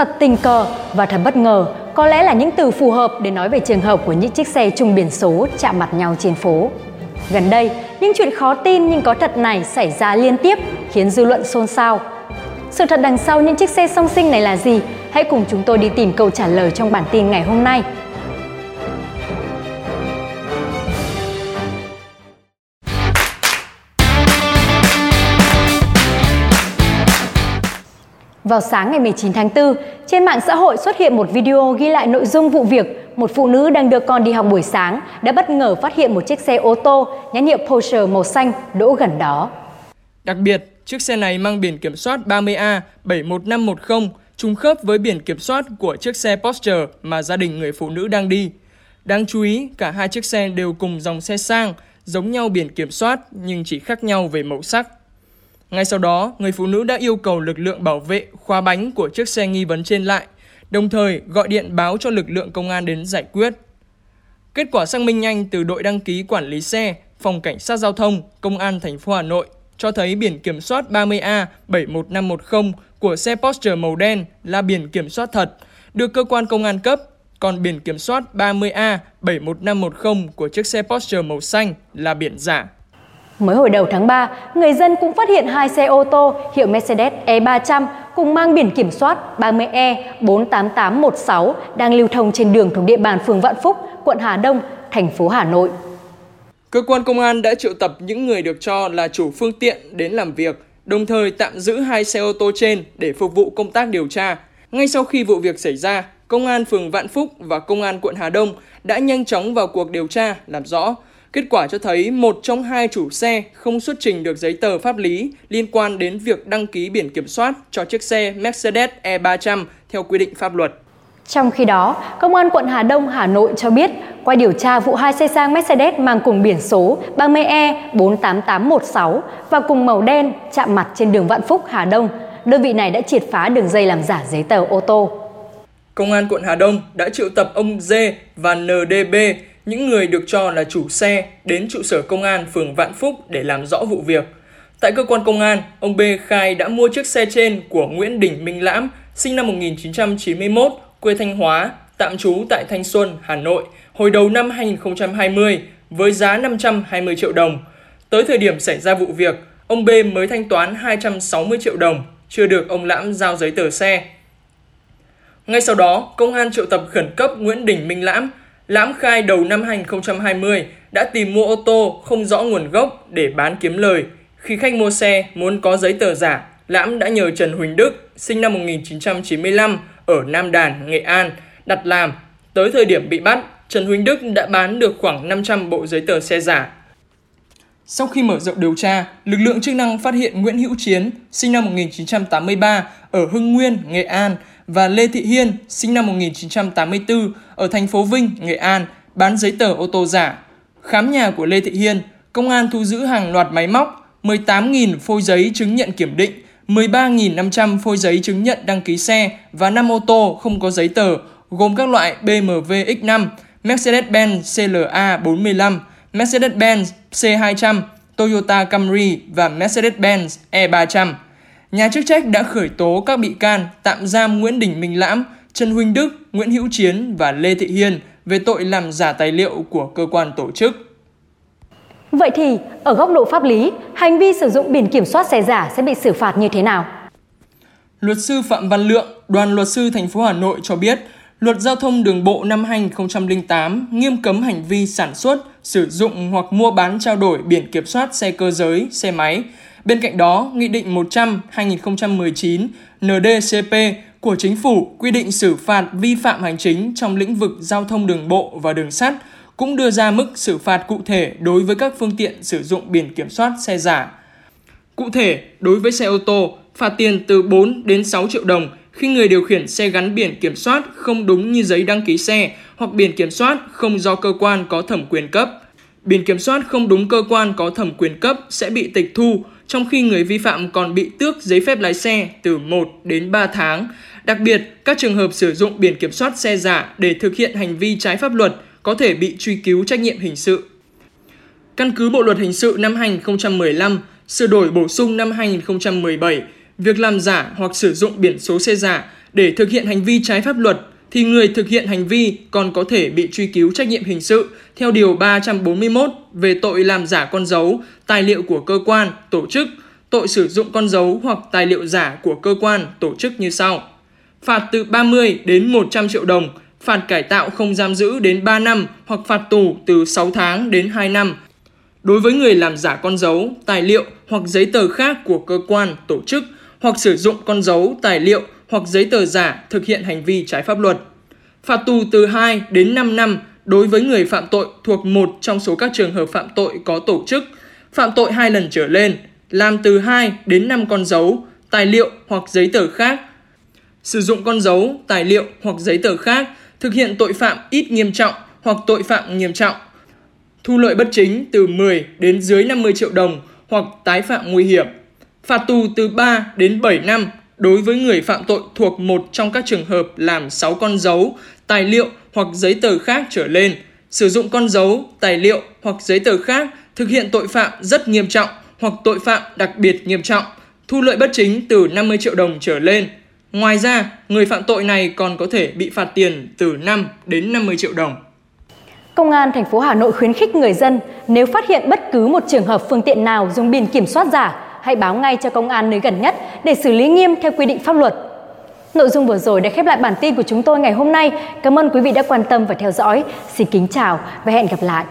Thật tình cờ và thật bất ngờ có lẽ là những từ phù hợp để nói về trường hợp của những chiếc xe chung biển số chạm mặt nhau trên phố. Gần đây, những chuyện khó tin nhưng có thật này xảy ra liên tiếp khiến dư luận xôn xao. Sự thật đằng sau những chiếc xe song sinh này là gì? Hãy cùng chúng tôi đi tìm câu trả lời trong bản tin ngày hôm nay. Vào sáng ngày 19 tháng 4, trên mạng xã hội xuất hiện một video ghi lại nội dung vụ việc một phụ nữ đang đưa con đi học buổi sáng đã bất ngờ phát hiện một chiếc xe ô tô nhãn hiệu Porsche màu xanh đỗ gần đó. Đặc biệt, chiếc xe này mang biển kiểm soát 30A 71510 trùng khớp với biển kiểm soát của chiếc xe Porsche mà gia đình người phụ nữ đang đi. Đáng chú ý, cả hai chiếc xe đều cùng dòng xe sang, giống nhau biển kiểm soát nhưng chỉ khác nhau về màu sắc. Ngay sau đó, người phụ nữ đã yêu cầu lực lượng bảo vệ khóa bánh của chiếc xe nghi vấn trên lại, đồng thời gọi điện báo cho lực lượng công an đến giải quyết. Kết quả xác minh nhanh từ đội đăng ký quản lý xe, phòng cảnh sát giao thông, công an thành phố Hà Nội cho thấy biển kiểm soát 30A 71510 của xe Porsche màu đen là biển kiểm soát thật, được cơ quan công an cấp, còn biển kiểm soát 30A 71510 của chiếc xe Porsche màu xanh là biển giả. Mới hồi đầu tháng 3, người dân cũng phát hiện hai xe ô tô hiệu Mercedes E300 cùng mang biển kiểm soát 30E48816 đang lưu thông trên đường thuộc địa bàn phường Vạn Phúc, quận Hà Đông, thành phố Hà Nội. Cơ quan công an đã triệu tập những người được cho là chủ phương tiện đến làm việc, đồng thời tạm giữ hai xe ô tô trên để phục vụ công tác điều tra. Ngay sau khi vụ việc xảy ra, Công an phường Vạn Phúc và Công an quận Hà Đông đã nhanh chóng vào cuộc điều tra, làm rõ, Kết quả cho thấy một trong hai chủ xe không xuất trình được giấy tờ pháp lý liên quan đến việc đăng ký biển kiểm soát cho chiếc xe Mercedes E300 theo quy định pháp luật. Trong khi đó, Công an quận Hà Đông, Hà Nội cho biết, qua điều tra vụ hai xe sang Mercedes mang cùng biển số 30E48816 và cùng màu đen chạm mặt trên đường Vạn Phúc, Hà Đông, đơn vị này đã triệt phá đường dây làm giả giấy tờ ô tô. Công an quận Hà Đông đã triệu tập ông D và NDB những người được cho là chủ xe đến trụ sở công an phường Vạn Phúc để làm rõ vụ việc. Tại cơ quan công an, ông B khai đã mua chiếc xe trên của Nguyễn Đình Minh Lãm, sinh năm 1991, quê Thanh Hóa, tạm trú tại Thanh Xuân, Hà Nội, hồi đầu năm 2020 với giá 520 triệu đồng. Tới thời điểm xảy ra vụ việc, ông B mới thanh toán 260 triệu đồng, chưa được ông Lãm giao giấy tờ xe. Ngay sau đó, công an triệu tập khẩn cấp Nguyễn Đình Minh Lãm Lãm khai đầu năm 2020 đã tìm mua ô tô không rõ nguồn gốc để bán kiếm lời. Khi khách mua xe muốn có giấy tờ giả, Lãm đã nhờ Trần Huỳnh Đức, sinh năm 1995, ở Nam Đàn, Nghệ An, đặt làm. Tới thời điểm bị bắt, Trần Huỳnh Đức đã bán được khoảng 500 bộ giấy tờ xe giả. Sau khi mở rộng điều tra, lực lượng chức năng phát hiện Nguyễn Hữu Chiến, sinh năm 1983, ở Hưng Nguyên, Nghệ An, và Lê Thị Hiên, sinh năm 1984, ở thành phố Vinh, Nghệ An, bán giấy tờ ô tô giả. Khám nhà của Lê Thị Hiên, công an thu giữ hàng loạt máy móc, 18.000 phôi giấy chứng nhận kiểm định, 13.500 phôi giấy chứng nhận đăng ký xe và 5 ô tô không có giấy tờ, gồm các loại BMW X5, Mercedes-Benz CLA 45, Mercedes-Benz C200, Toyota Camry và Mercedes-Benz E300. Nhà chức trách đã khởi tố các bị can tạm giam Nguyễn Đình Minh Lãm, Trần Huỳnh Đức, Nguyễn Hữu Chiến và Lê Thị Hiên về tội làm giả tài liệu của cơ quan tổ chức. Vậy thì, ở góc độ pháp lý, hành vi sử dụng biển kiểm soát xe giả sẽ bị xử phạt như thế nào? Luật sư Phạm Văn Lượng, đoàn luật sư thành phố Hà Nội cho biết, Luật Giao thông Đường bộ năm 2008 nghiêm cấm hành vi sản xuất, sử dụng hoặc mua bán trao đổi biển kiểm soát xe cơ giới, xe máy. Bên cạnh đó, Nghị định 100-2019 NDCP của Chính phủ quy định xử phạt vi phạm hành chính trong lĩnh vực giao thông đường bộ và đường sắt cũng đưa ra mức xử phạt cụ thể đối với các phương tiện sử dụng biển kiểm soát xe giả. Cụ thể, đối với xe ô tô, phạt tiền từ 4 đến 6 triệu đồng khi người điều khiển xe gắn biển kiểm soát không đúng như giấy đăng ký xe hoặc biển kiểm soát không do cơ quan có thẩm quyền cấp. Biển kiểm soát không đúng cơ quan có thẩm quyền cấp sẽ bị tịch thu, trong khi người vi phạm còn bị tước giấy phép lái xe từ 1 đến 3 tháng. Đặc biệt, các trường hợp sử dụng biển kiểm soát xe giả để thực hiện hành vi trái pháp luật có thể bị truy cứu trách nhiệm hình sự. Căn cứ Bộ luật hình sự năm 2015, sửa đổi bổ sung năm 2017, việc làm giả hoặc sử dụng biển số xe giả Để thực hiện hành vi trái pháp luật thì người thực hiện hành vi còn có thể bị truy cứu trách nhiệm hình sự theo Điều 341 về tội làm giả con dấu, tài liệu của cơ quan, tổ chức, tội sử dụng con dấu hoặc tài liệu giả của cơ quan, tổ chức như sau. Phạt từ 30 đến 100 triệu đồng, phạt cải tạo không giam giữ đến 3 năm hoặc phạt tù từ 6 tháng đến 2 năm. Đối với người làm giả con dấu, tài liệu hoặc giấy tờ khác của cơ quan, tổ chức hoặc sử dụng con dấu, tài liệu hoặc giấy tờ giả thực hiện hành vi trái pháp luật. Phạt tù từ 2 đến 5 năm đối với người phạm tội thuộc một trong số các trường hợp phạm tội có tổ chức, phạm tội hai lần trở lên, làm từ 2 đến 5 con dấu, tài liệu hoặc giấy tờ khác, sử dụng con dấu, tài liệu hoặc giấy tờ khác, thực hiện tội phạm ít nghiêm trọng hoặc tội phạm nghiêm trọng, thu lợi bất chính từ 10 đến dưới 50 triệu đồng hoặc tái phạm nguy hiểm, phạt tù từ 3 đến 7 năm đối với người phạm tội thuộc một trong các trường hợp làm 6 con dấu, tài liệu hoặc giấy tờ khác trở lên, sử dụng con dấu, tài liệu hoặc giấy tờ khác thực hiện tội phạm rất nghiêm trọng hoặc tội phạm đặc biệt nghiêm trọng, thu lợi bất chính từ 50 triệu đồng trở lên. Ngoài ra, người phạm tội này còn có thể bị phạt tiền từ 5 đến 50 triệu đồng. Công an thành phố Hà Nội khuyến khích người dân nếu phát hiện bất cứ một trường hợp phương tiện nào dùng biển kiểm soát giả hãy báo ngay cho công an nơi gần nhất để xử lý nghiêm theo quy định pháp luật. Nội dung vừa rồi đã khép lại bản tin của chúng tôi ngày hôm nay. Cảm ơn quý vị đã quan tâm và theo dõi. Xin kính chào và hẹn gặp lại.